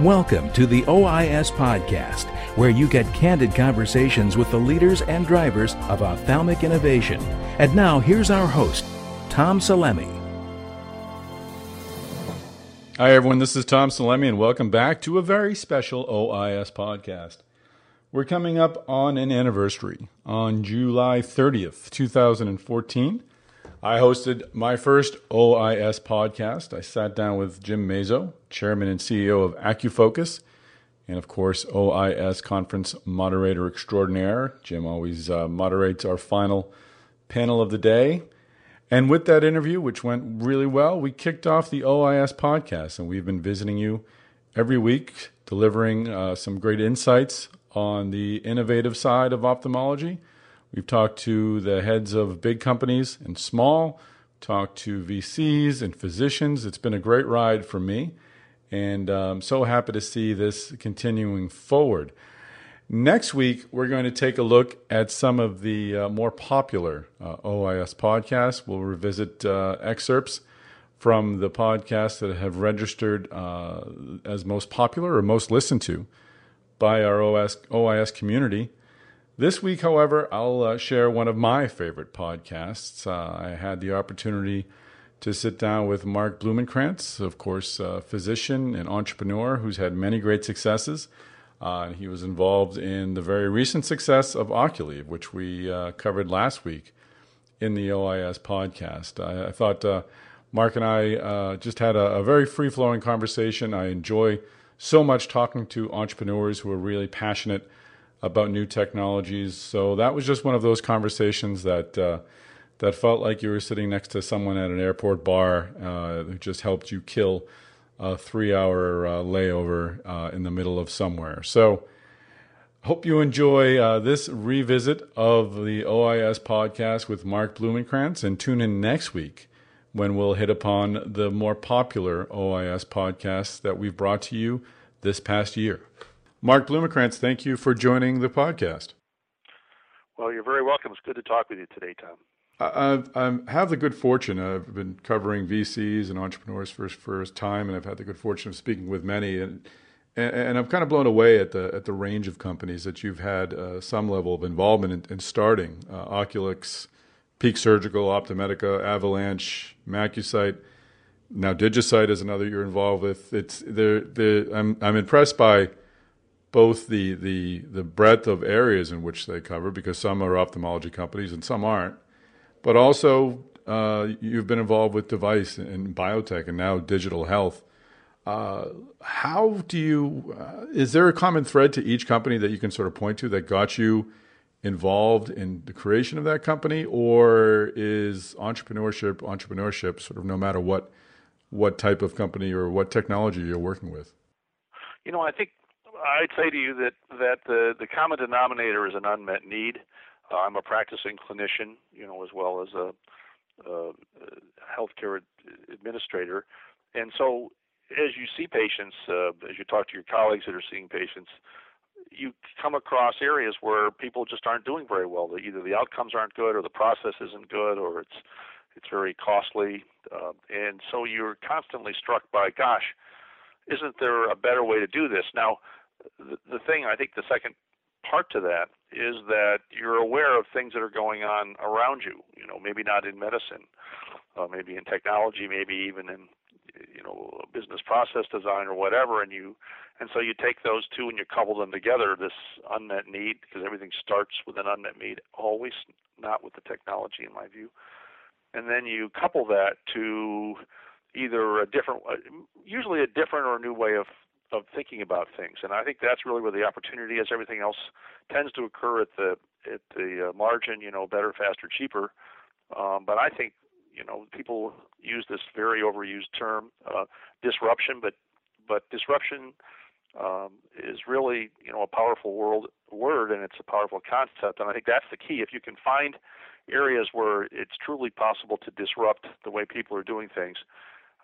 Welcome to the OIS Podcast, where you get candid conversations with the leaders and drivers of ophthalmic innovation. And now, here's our host, Tom Salemi. Hi, everyone. This is Tom Salemi, and welcome back to a very special OIS podcast. We're coming up on an anniversary on July 30th, 2014. I hosted my first OIS podcast. I sat down with Jim Mazzo, chairman and CEO of AcuFocus, and of course, OIS conference moderator extraordinaire. Jim always uh, moderates our final panel of the day. And with that interview, which went really well, we kicked off the OIS podcast, and we've been visiting you every week, delivering uh, some great insights on the innovative side of ophthalmology We've talked to the heads of big companies and small, talked to VCs and physicians. It's been a great ride for me, and I'm um, so happy to see this continuing forward. Next week, we're going to take a look at some of the uh, more popular uh, OIS podcasts. We'll revisit uh, excerpts from the podcasts that have registered uh, as most popular or most listened to by our OS, OIS community. This week, however, I'll uh, share one of my favorite podcasts. Uh, I had the opportunity to sit down with Mark Blumenkranz, of course, a physician and entrepreneur who's had many great successes. Uh, he was involved in the very recent success of Oculeve, which we uh, covered last week in the OIS podcast. I, I thought uh, Mark and I uh, just had a, a very free flowing conversation. I enjoy so much talking to entrepreneurs who are really passionate about new technologies. So that was just one of those conversations that uh, that felt like you were sitting next to someone at an airport bar uh, who just helped you kill a three-hour uh, layover uh, in the middle of somewhere. So. Hope you enjoy uh, this revisit of the OIS podcast with Mark Blumenkranz and tune in next week when we'll hit upon the more popular OIS podcasts that we've brought to you this past year. Mark Blumenkranz, thank you for joining the podcast. Well, you're very welcome. It's good to talk with you today, Tom. I've, I have the good fortune. I've been covering VCs and entrepreneurs for for time, and I've had the good fortune of speaking with many, and and, and I'm kind of blown away at the at the range of companies that you've had uh, some level of involvement in, in starting. Uh, Oculex, Peak Surgical, OptiMedica, Avalanche, MacuSight. Now DigiSight is another you're involved with. It's there. I'm I'm impressed by both the, the, the breadth of areas in which they cover, because some are ophthalmology companies and some aren't, but also uh, you've been involved with device and biotech and now digital health. Uh, how do you, uh, is there a common thread to each company that you can sort of point to that got you involved in the creation of that company, or is entrepreneurship entrepreneurship sort of no matter what what type of company or what technology you're working with? You know, I think I'd say to you that that the the common denominator is an unmet need. Uh, I'm a practicing clinician, you know, as well as a, a, healthcare administrator, and so as you see patients, uh, as you talk to your colleagues that are seeing patients, you come across areas where people just aren't doing very well. Either the outcomes aren't good, or the process isn't good, or it's it's very costly, uh, and so you're constantly struck by, gosh, isn't there a better way to do this? Now, the, thing I think the second part to that is that you're aware of things that are going on around you. You know, maybe not in medicine, uh, maybe in technology, maybe even in you know business process design or whatever, and you and so you take those two and you couple them together. This unmet need, because everything starts with an unmet need, always not with the technology, in my view. And then you couple that to either a different, usually a different or a new way of of thinking about things. And I think that's really where the opportunity is. Everything else tends to occur at the at the uh, margin, you know, better, faster, cheaper. Um, but I think you know people use this very overused term uh, disruption, but but disruption um, is really you know a powerful world word and it's a powerful concept. And I think that's the key. If you can find areas where it's truly possible to disrupt the way people are doing things,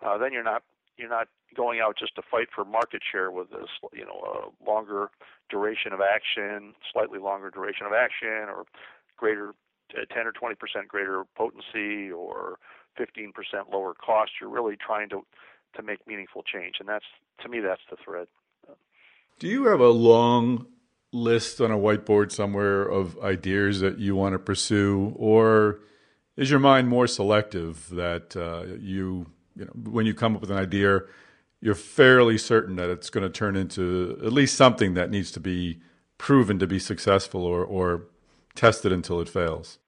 uh, then you're not you're not going out just to fight for market share with this, you know, a longer duration of action, slightly longer duration of action, or greater uh, 10 or 20 percent greater potency, or 15 percent lower cost. You're really trying to to make meaningful change. And that's to me that's the thread. Do you have a long list on a whiteboard somewhere of ideas that you want to pursue, or is your mind more selective that uh, you, you know, when you come up with an idea, you're fairly certain that it's going to turn into at least something that needs to be proven to be successful or, or tested until it fails?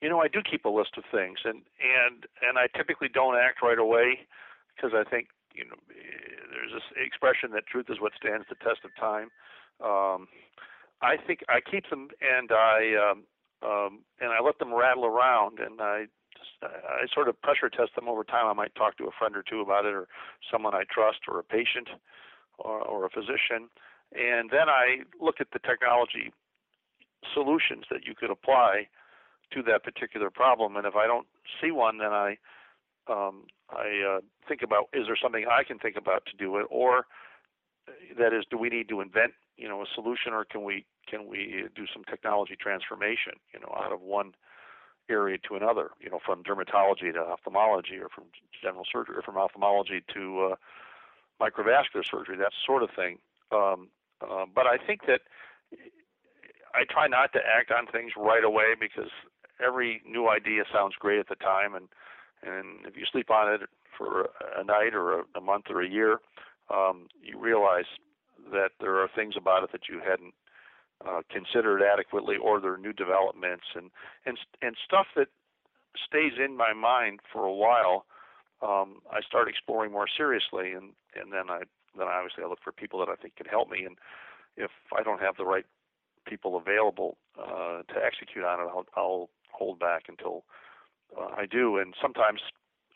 You know, I do keep a list of things, and and and I typically don't act right away because I think you know there's this expression that truth is what stands the test of time. Um, I think I keep them and I um, um, and I let them rattle around, and I I sort of pressure test them over time. I might talk to a friend or two about it, or someone I trust, or a patient, or, or a physician, and then I look at the technology solutions that you could apply to that particular problem. And if I don't see one, then I um, I uh, think about is there something I can think about to do it, or that is, do we need to invent you know a solution, or can we can we do some technology transformation you know out of one area to another, you know, from dermatology to ophthalmology, or from general surgery, or from ophthalmology to uh, microvascular surgery, that sort of thing. Um, uh, but I think that I try not to act on things right away because every new idea sounds great at the time, and and if you sleep on it for a night or a, a month or a year, um, you realize that there are things about it that you hadn't uh, considered adequately, or there are new developments and and and stuff that stays in my mind for a while. Um, I start exploring more seriously, and and then I then obviously I look for people that I think can help me. And if I don't have the right people available uh, to execute on it, I'll, I'll hold back until uh, I do. And sometimes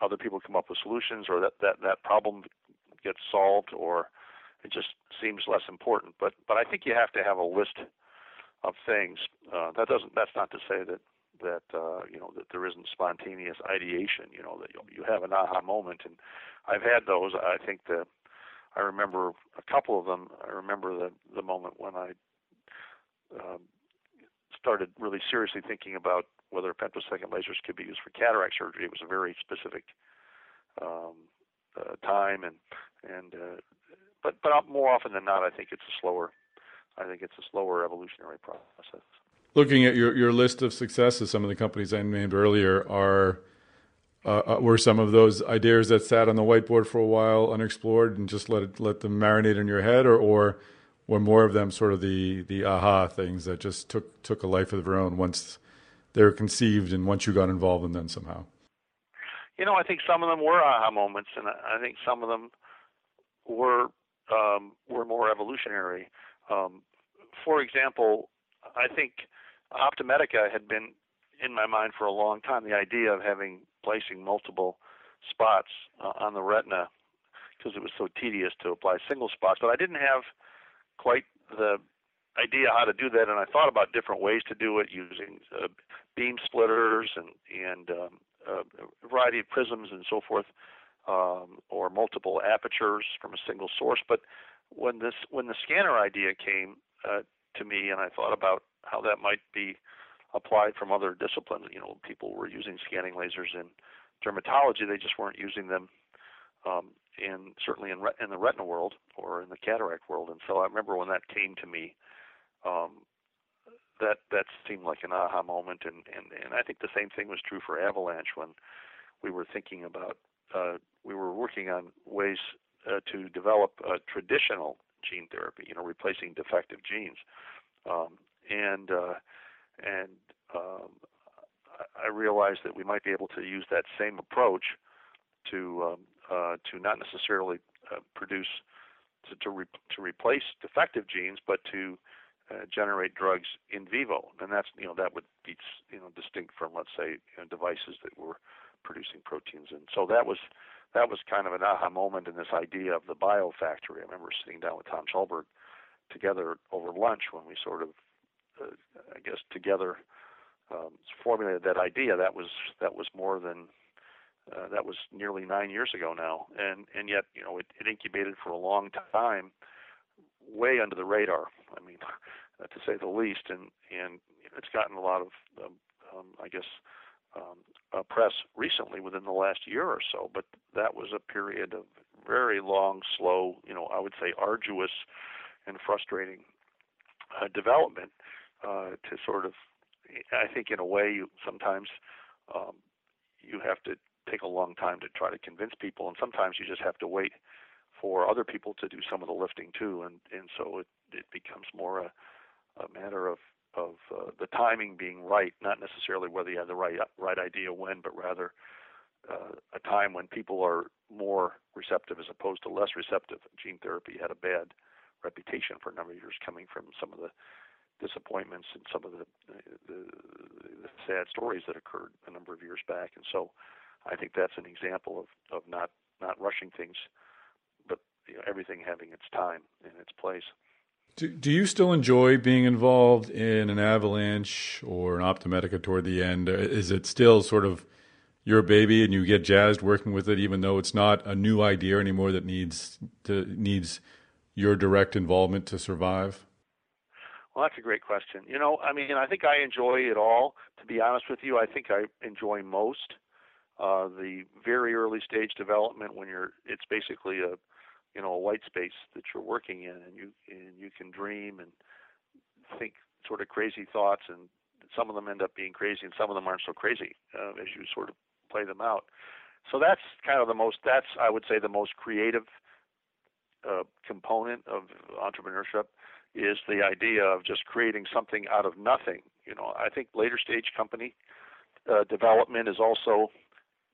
other people come up with solutions, or that that that problem gets solved, or it just seems less important. But but I think you have to have a list of things. Uh, that doesn't. That's not to say that that uh, you know that there isn't spontaneous ideation. You know that you, you have an aha moment, and I've had those. I think that I remember a couple of them. I remember the the moment when I um, started really seriously thinking about whether femtosecond lasers could be used for cataract surgery. It was a very specific um, uh, time, and and uh, but but more often than not, I think it's a slower. I think it's a slower evolutionary process. Looking at your, your list of successes, some of the companies I named earlier are uh, uh, were some of those ideas that sat on the whiteboard for a while unexplored and just let it, let them marinate in your head, or or were more of them sort of the the aha things that just took took a life of their own once they were conceived and once you got involved in them somehow. You know, I think some of them were aha moments, and I think some of them were um, were more evolutionary. Um, for example, I think OptiMedica had been in my mind for a long time. The idea of having placing multiple spots uh, on the retina because it was so tedious to apply single spots. But I didn't have quite the idea how to do that, and I thought about different ways to do it using uh, beam splitters and and um, uh, a variety of prisms and so forth, um, or multiple apertures from a single source. But when this when the scanner idea came uh, to me, and I thought about how that might be applied from other disciplines. You know, people were using scanning lasers in dermatology; they just weren't using them um, in certainly in, re- in the retina world or in the cataract world. And so I remember when that came to me, um, that that seemed like an aha moment. And, and and I think the same thing was true for Avalanche when we were thinking about uh, we were working on ways uh, to develop a traditional gene therapy, you know, replacing defective genes. Um, and uh, and um, I realized that we might be able to use that same approach to um, uh, to not necessarily uh, produce to to, re- to replace defective genes, but to generate drugs in vivo, and that's you know that would be you know distinct from let's say you know, devices that were producing proteins, and so that was that was kind of an aha moment in this idea of the biofactory. I remember sitting down with Tom Chalberg together over lunch when we sort of uh, I guess together um, formulated that idea. That was that was more than uh, that was nearly nine years ago now, and and yet you know it, it incubated for a long time, way under the radar. I mean, to say the least, and and it's gotten a lot of um, um, I guess um, uh, press recently within the last year or so, but that was a period of very long, slow, you know, I would say arduous and frustrating uh, development uh, to sort of, I think, in a way, you sometimes um, you have to take a long time to try to convince people, and sometimes you just have to wait for other people to do some of the lifting too, and and so it it becomes more a, a matter of of uh, the timing being right, not necessarily whether you have the right right idea when, but rather uh, a time when people are more receptive as opposed to less receptive. Gene therapy had a bad reputation for a number of years, coming from some of the disappointments and some of the, the, the sad stories that occurred a number of years back. And so, I think that's an example of of not not rushing things, but you know, everything having its time and its place. Do, do you still enjoy being involved in an avalanche or an OptiMedica toward the end? Is it still sort of your baby and you get jazzed working with it, even though it's not a new idea anymore that needs to, needs your direct involvement to survive? Well, that's a great question. You know, I mean, I think I enjoy it all. To be honest with you, I think I enjoy most uh, the very early stage development when you're. It's basically a you know a white space that you're working in, and you and you can dream and think sort of crazy thoughts, and some of them end up being crazy, and some of them aren't so crazy uh, as you sort of play them out. So that's kind of the most. That's I would say the most creative uh, component of entrepreneurship is the idea of just creating something out of nothing. You know, I think later stage company uh, development is also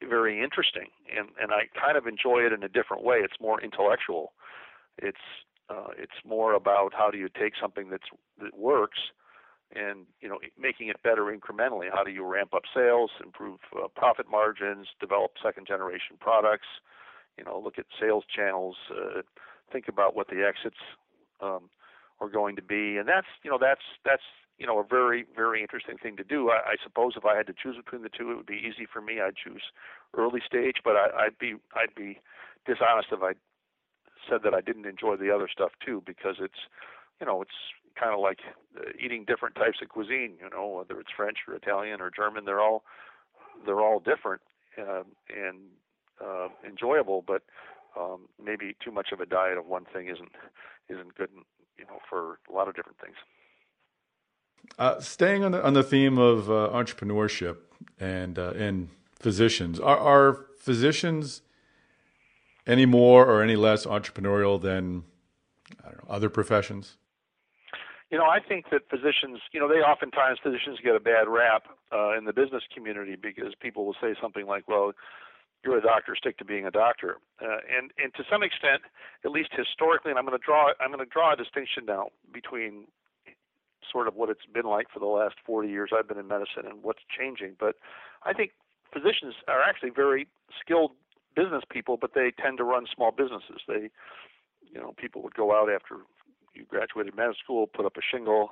very interesting, and and I kind of enjoy it in a different way. It's more intellectual. It's uh, it's more about how do you take something that's that works and you know making it better incrementally. How do you ramp up sales, improve uh, profit margins, develop second generation products? You know, look at sales channels. Uh, think about what the exits um, are going to be, and that's you know that's that's you know a very very interesting thing to do. I, I suppose if I had to choose between the two, it would be easy for me. I'd choose early stage, but I, I'd be I'd be dishonest if I said that I didn't enjoy the other stuff too, because it's you know it's kind of like uh, eating different types of cuisine. You know, whether it's French or Italian or German, they're all they're all different uh, and uh, enjoyable, but um, maybe too much of a diet of one thing isn't isn't good, you know, for a lot of different things. Uh, staying on the on the theme of uh, entrepreneurship and uh, and physicians, are, are physicians any more or any less entrepreneurial than know, other professions? You know, I think that physicians, you know, they oftentimes physicians get a bad rap uh, in the business community because people will say something like, "Well, you're a doctor, stick to being a doctor. Uh, and and to some extent, at least historically, and I'm going to draw I'm going to draw a distinction now between sort of what it's been like for the last 40 years I've been in medicine and what's changing. But I think physicians are actually very skilled business people, but they tend to run small businesses. They, you know, people would go out after you graduated med school, put up a shingle,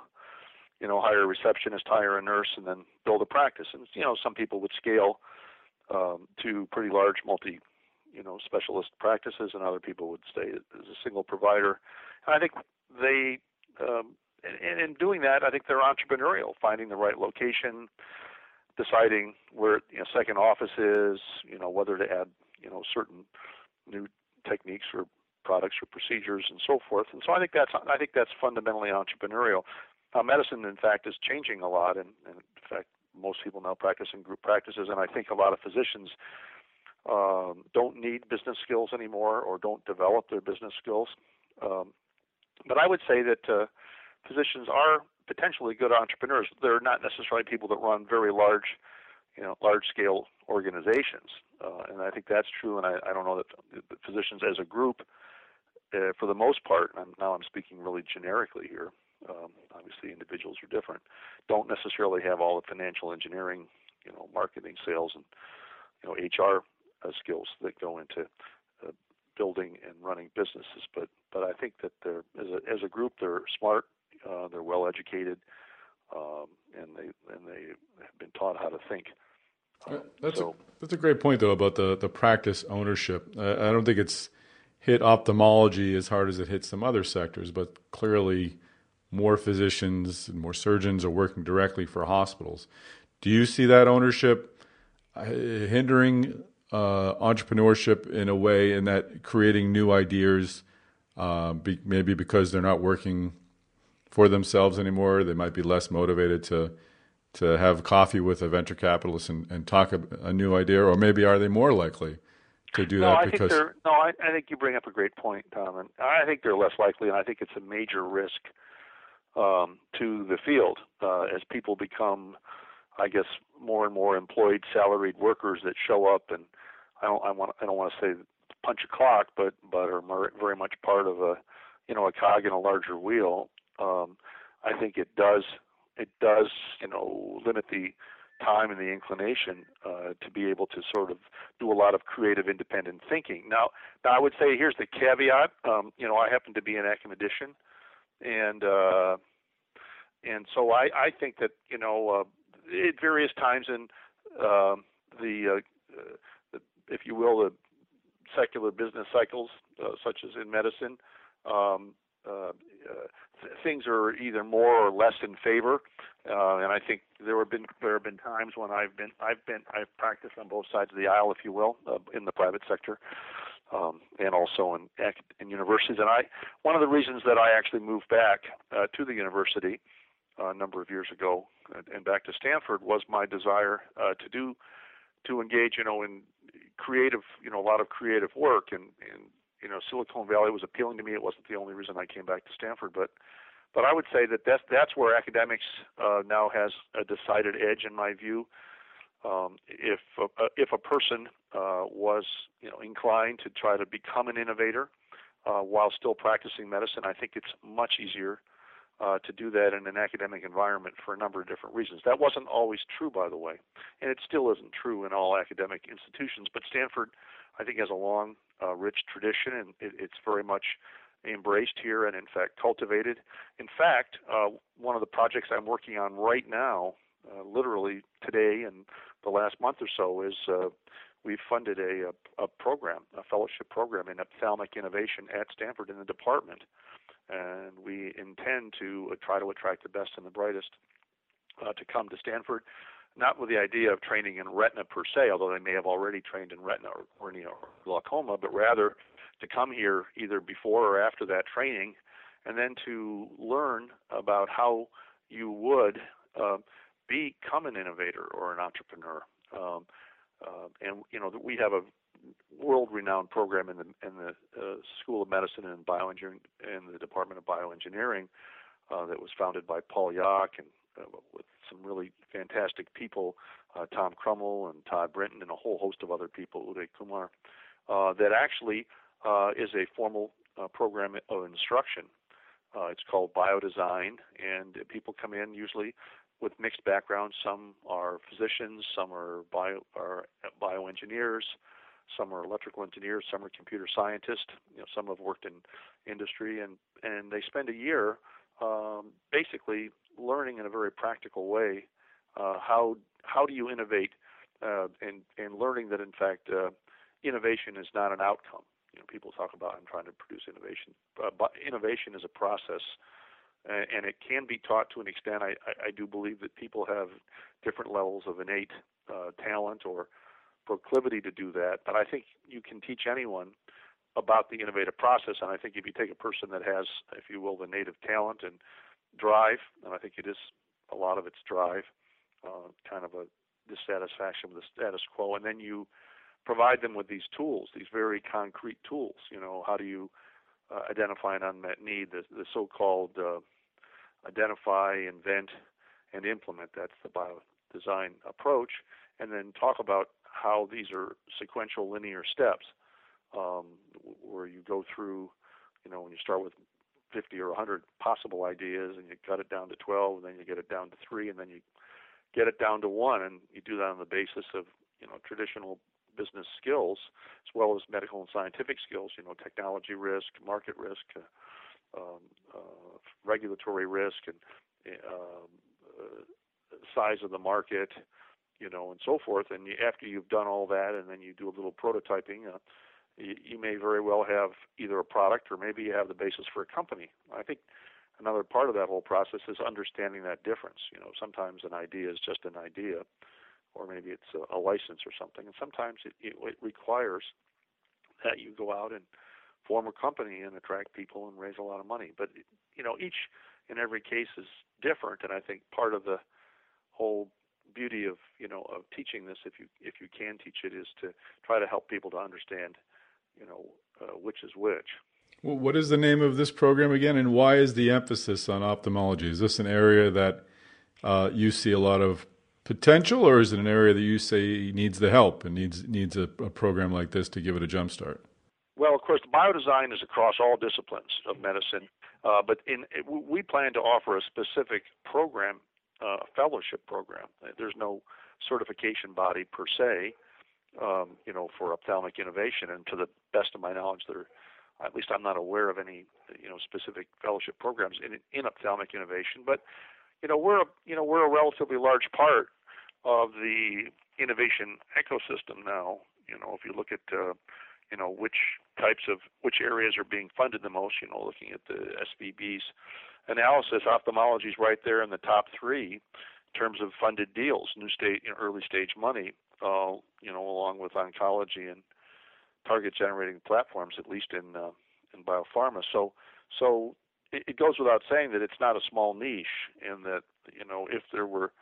you know, hire a receptionist, hire a nurse, and then build a practice. And you know, some people would scale um, to pretty large multi, you know, specialist practices, and other people would stay as a single provider. And I think they, um, and in doing that, I think they're entrepreneurial, finding the right location, deciding where you know second office is, you know, whether to add, you know, certain new techniques or products or procedures and so forth. And so I think that's I think that's fundamentally entrepreneurial. Now, medicine, in fact, is changing a lot, and, and in fact, most people now practice in group practices, and I think a lot of physicians um, don't need business skills anymore or don't develop their business skills. Um, but I would say that uh, physicians are potentially good entrepreneurs. They're not necessarily people that run very large, you know, large scale organizations, uh, and I think that's true. And I, I don't know that physicians as a group, uh, for the most part, I'm, now I'm speaking really generically here, um, obviously individuals are different, don't necessarily have all the financial engineering, you know, marketing, sales, and you know HR uh, skills that go into uh, building and running businesses. But but I think that they're as a as a group they're smart, uh, they're well educated, um, and they and they have been taught how to think. Uh, that's so, a, that's a great point though about the the practice ownership. I don't think it's hit ophthalmology as hard as it hits some other sectors, but clearly more physicians and more surgeons are working directly for hospitals. Do you see that ownership hindering uh, entrepreneurship in a way, in that creating new ideas, uh, be, maybe because they're not working for themselves anymore, they might be less motivated to to have coffee with a venture capitalist and, and talk a, a new idea, or maybe are they more likely to do no, that I because think they're, no, I, I think you bring up a great point, Tom, and I think they're less likely, and I think it's a major risk um, to the field uh, as people become, I guess, more and more employed, salaried workers that show up, and I don't, I want, I don't want to say punch a clock, but but are very much part of a, you know, a cog in a larger wheel. Um, I think it does, it does, you know, limit the time and the inclination uh, to be able to sort of do a lot of creative, independent thinking. Now, now I would say here's the caveat. Um, you know, I happen to be an academician, and uh, and so I, I think that you know uh, at various times in uh, the, uh, the, if you will, the secular business cycles, uh, such as in medicine, um, uh, uh, things are either more or less in favor. Uh, and I think there have been there have been times when I've been I've been I've practiced on both sides of the aisle, if you will, uh, in the private sector, um, and also in in universities. And I one of the reasons that I actually moved back uh, to the university uh, a number of years ago and, and back to Stanford was my desire uh, to do to engage, you know, in creative, you know, a lot of creative work and and you know, Silicon Valley was appealing to me. It wasn't the only reason I came back to Stanford, but but I would say that that's that's where academics uh, now has a decided edge in my view. Um, if a, uh, if a person uh, was you know inclined to try to become an innovator uh, while still practicing medicine, I think it's much easier uh, to do that in an academic environment for a number of different reasons. That wasn't always true, by the way, and it still isn't true in all academic institutions. But Stanford, I think, has a long, uh, rich tradition, and it, it's very much embraced here and, in fact, cultivated. In fact, uh, one of the projects I'm working on right now, uh, literally today and the last month or so, is uh, we've funded a, a, a program, a fellowship program in ophthalmic innovation at Stanford in the department, and we intend to uh, try to attract the best and the brightest uh, to come to Stanford not with the idea of training in retina per se, although they may have already trained in retina or cornea or glaucoma, but rather to come here either before or after that training, and then to learn about how you would uh, become an innovator or an entrepreneur. Um, uh, and you know we have a world-renowned program in the in the uh, School of Medicine and Bioengineering in the Department of Bioengineering uh, that was founded by Paul Yock and with some really fantastic people, uh, Tom Krummel and Todd Brinton and a whole host of other people, Uday Kumar, uh, that actually uh, is a formal uh, program of instruction. Uh, it's called biodesign, and people come in usually with mixed backgrounds. Some are physicians, some are bio are bioengineers, some are electrical engineers, some are computer scientists. You know, some have worked in industry, and and they spend a year um, basically learning in a very practical way uh, how how do you innovate uh, and and learning that in fact uh, innovation is not an outcome. You know, people talk about I'm trying to produce innovation, uh, but innovation is a process, and, it can be taught to an extent. I, I, I do believe that people have different levels of innate uh, talent or proclivity to do that, but I think you can teach anyone about the innovative process. And I think if you take a person that has, if you will, the native talent and drive, and I think it is a lot of it's drive, uh, kind of a dissatisfaction with the status quo, and then you provide them with these tools, these very concrete tools. You know, how do you uh, identify an unmet need? The, the so-called uh, identify, invent, and implement. That's the bio design approach, and then talk about how these are sequential linear steps um, where you go through, you know, when you start with 50 or 100 possible ideas and you cut it down to 12 and then you get it down to three and then you get it down to one and you do that on the basis of you know traditional business skills as well as medical and scientific skills you know technology risk market risk uh, um, uh, regulatory risk and um, uh, size of the market you know and so forth. And you, after you've done all that and then you do a little prototyping uh, you, may very well have either a product or maybe you have the basis for a company. I think another part of that whole process is understanding that difference. You know, sometimes an idea is just an idea, or maybe it's a, a license or something. And sometimes it, it, it requires that you go out and form a company and attract people and raise a lot of money. But you know, each and every case is different, and I think part of the whole beauty of you know of teaching this, if you if you can teach it, is to try to help people to understand, you know, uh, which is which. Well, what is the name of this program again, and why is the emphasis on ophthalmology? Is this an area that uh, you see a lot of potential, or is it an area that you say needs the help and needs needs a, a program like this to give it a jump start? Well, of course, biodesign is across all disciplines of medicine, uh, but in we plan to offer a specific program, uh, fellowship program. There's no certification body per se, um, you know, for ophthalmic innovation, and to the best of my knowledge, there, at least I'm not aware of any, you know, specific fellowship programs in in ophthalmic innovation. But, you know, we're a, you know we're a relatively large part of the innovation ecosystem now. You know, if you look at uh, you know which types of which areas are being funded the most. You know, looking at the SVB's analysis, ophthalmology is right there in the top three in terms of funded deals, new state, you know, early stage money. Uh, you know, along with oncology and target generating platforms, at least in uh, in biopharma. So, so it, it goes without saying that it's not a small niche, and that you know if there were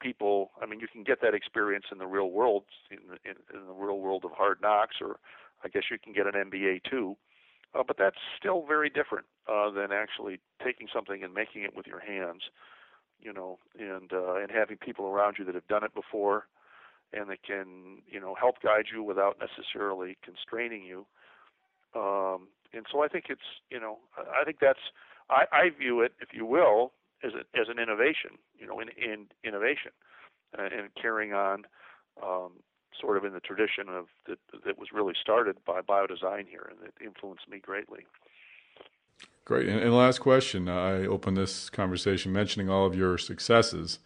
people, I mean, you can get that experience in the real world, in the, in, in the real world of hard knocks, or I guess you can get an MBA too. Uh, but that's still very different uh, than actually taking something and making it with your hands, you know, and uh, and having people around you that have done it before, and that can you know help guide you without necessarily constraining you. Um, and so I think it's you know I think that's I, I view it, if you will, as a, as an innovation, you know, in, in innovation, uh, and carrying on um, sort of in the tradition of that that was really started by biodesign here, and that influenced me greatly. Great. And, and last question. I opened this conversation mentioning all of your successes.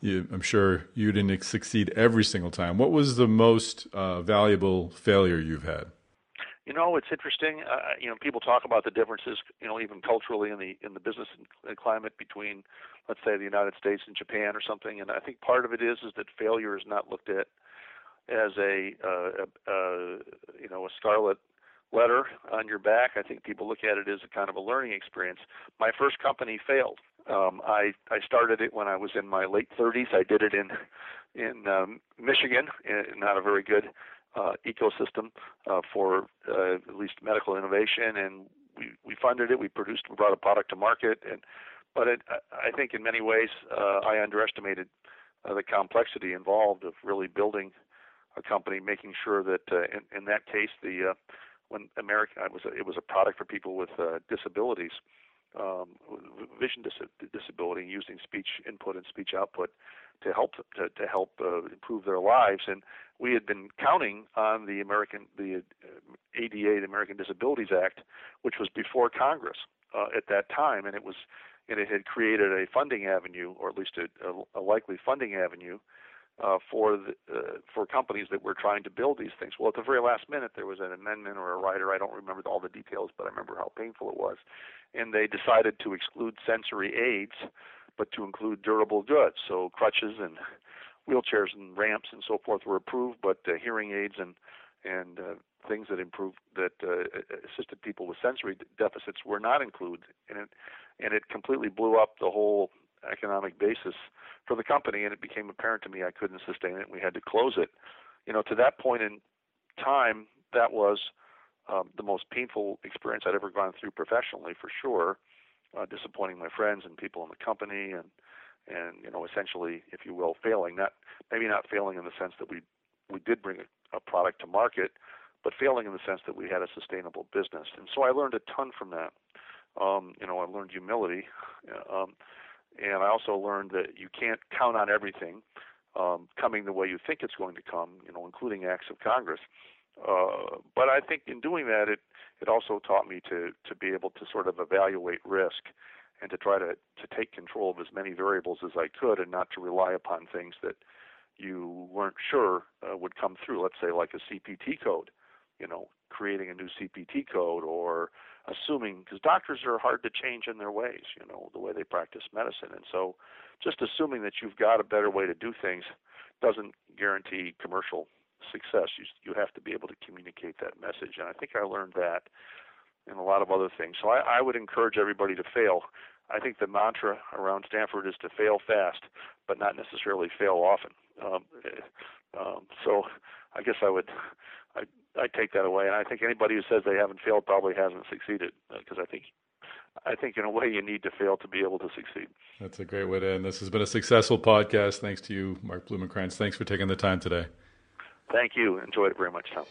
You, I'm sure you didn't succeed every single time. What was the most uh, valuable failure you've had? You know, it's interesting. Uh, you know, people talk about the differences, you know, even culturally in the in the business climate between, let's say, the United States and Japan or something. And I think part of it is is that failure is not looked at as a, uh, a, a you know a scarlet letter on your back. I think people look at it as a kind of a learning experience. My first company failed. Um, I I started it when I was in my late 30s. I did it in in um, Michigan, in not a very good uh, ecosystem uh, for uh, at least medical innovation, and we we funded it. We produced, we brought a product to market, and but it, I think in many ways uh, I underestimated uh, the complexity involved of really building a company, making sure that uh, in, in that case the uh, when American it was a, it was a product for people with uh, disabilities, um, vision dis- disability, using speech input and speech output to help to, to help uh, improve their lives. And we had been counting on the American the uh, ADA, the American Disabilities Act, which was before Congress uh, at that time, and it was and it had created a funding avenue, or at least a, a likely funding avenue uh, for the, uh, for companies that were trying to build these things. Well, at the very last minute, there was an amendment or a rider. I don't remember all the details, but I remember how painful it was, and they decided to exclude sensory aids, but to include durable goods. So crutches and wheelchairs and ramps and so forth were approved, but uh, hearing aids and and uh, things that improved that uh, assisted people with sensory deficits were not included, and it and it completely blew up the whole economic basis for the company, and it became apparent to me I couldn't sustain it. and We had to close it. You know, to that point in time, that was um, the most painful experience I'd ever gone through professionally, for sure. Uh, disappointing my friends and people in the company, and and you know, essentially, if you will, failing. Not maybe not failing in the sense that we we did bring a, a product to market, but failing in the sense that we had a sustainable business. And so I learned a ton from that. Um, you know, I learned humility. Um, and I also learned that you can't count on everything um, coming the way you think it's going to come, you know, including acts of Congress. Uh, but I think in doing that, it it also taught me to to be able to sort of evaluate risk and to try to to take control of as many variables as I could, and not to rely upon things that you weren't sure uh, would come through. Let's say like a CPT code, you know, creating a new CPT code or assuming because doctors are hard to change in their ways, you know, the way they practice medicine, and so just assuming that you've got a better way to do things doesn't guarantee commercial success. You you have to be able to communicate that message, and I think I learned that and a lot of other things. So I, I would encourage everybody to fail. I think the mantra around Stanford is to fail fast, but not necessarily fail often. Um, eh, um, so I guess I would I I take that away, and I think anybody who says they haven't failed probably hasn't succeeded because uh, I think I think in a way you need to fail to be able to succeed. That's a great way to end. This has been a successful podcast. Thanks to you, Mark Blumenkranz. Thanks for taking the time today. Thank you. Enjoyed it very much, Tom.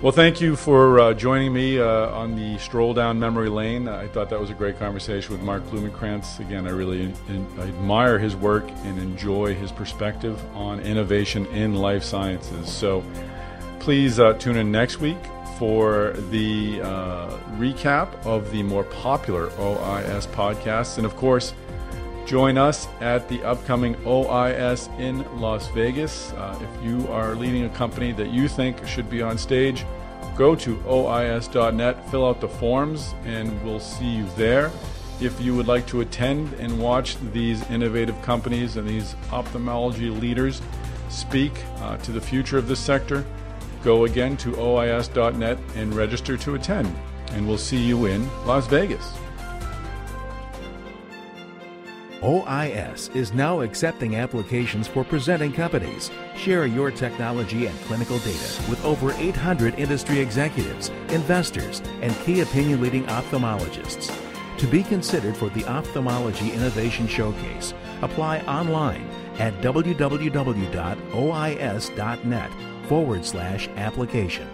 Well, thank you for uh, joining me uh, on the stroll down memory lane. I thought that was a great conversation with Mark Blumenkranz. Again, I really in, I admire his work and enjoy his perspective on innovation in life sciences. So please uh, tune in next week for the uh, recap of the more popular OIS podcasts. And of course, Join us at the upcoming OIS in Las Vegas. Uh, if you are leading a company that you think should be on stage, go to OIS.net, fill out the forms, and we'll see you there. If you would like to attend and watch these innovative companies and these ophthalmology leaders speak uh, to the future of this sector, go again to OIS.net and register to attend. And we'll see you in Las Vegas. OIS is now accepting applications for presenting companies. Share your technology and clinical data with over 800 industry executives, investors, and key opinion leading ophthalmologists. To be considered for the Ophthalmology Innovation Showcase, apply online at www.ois.net forward slash application.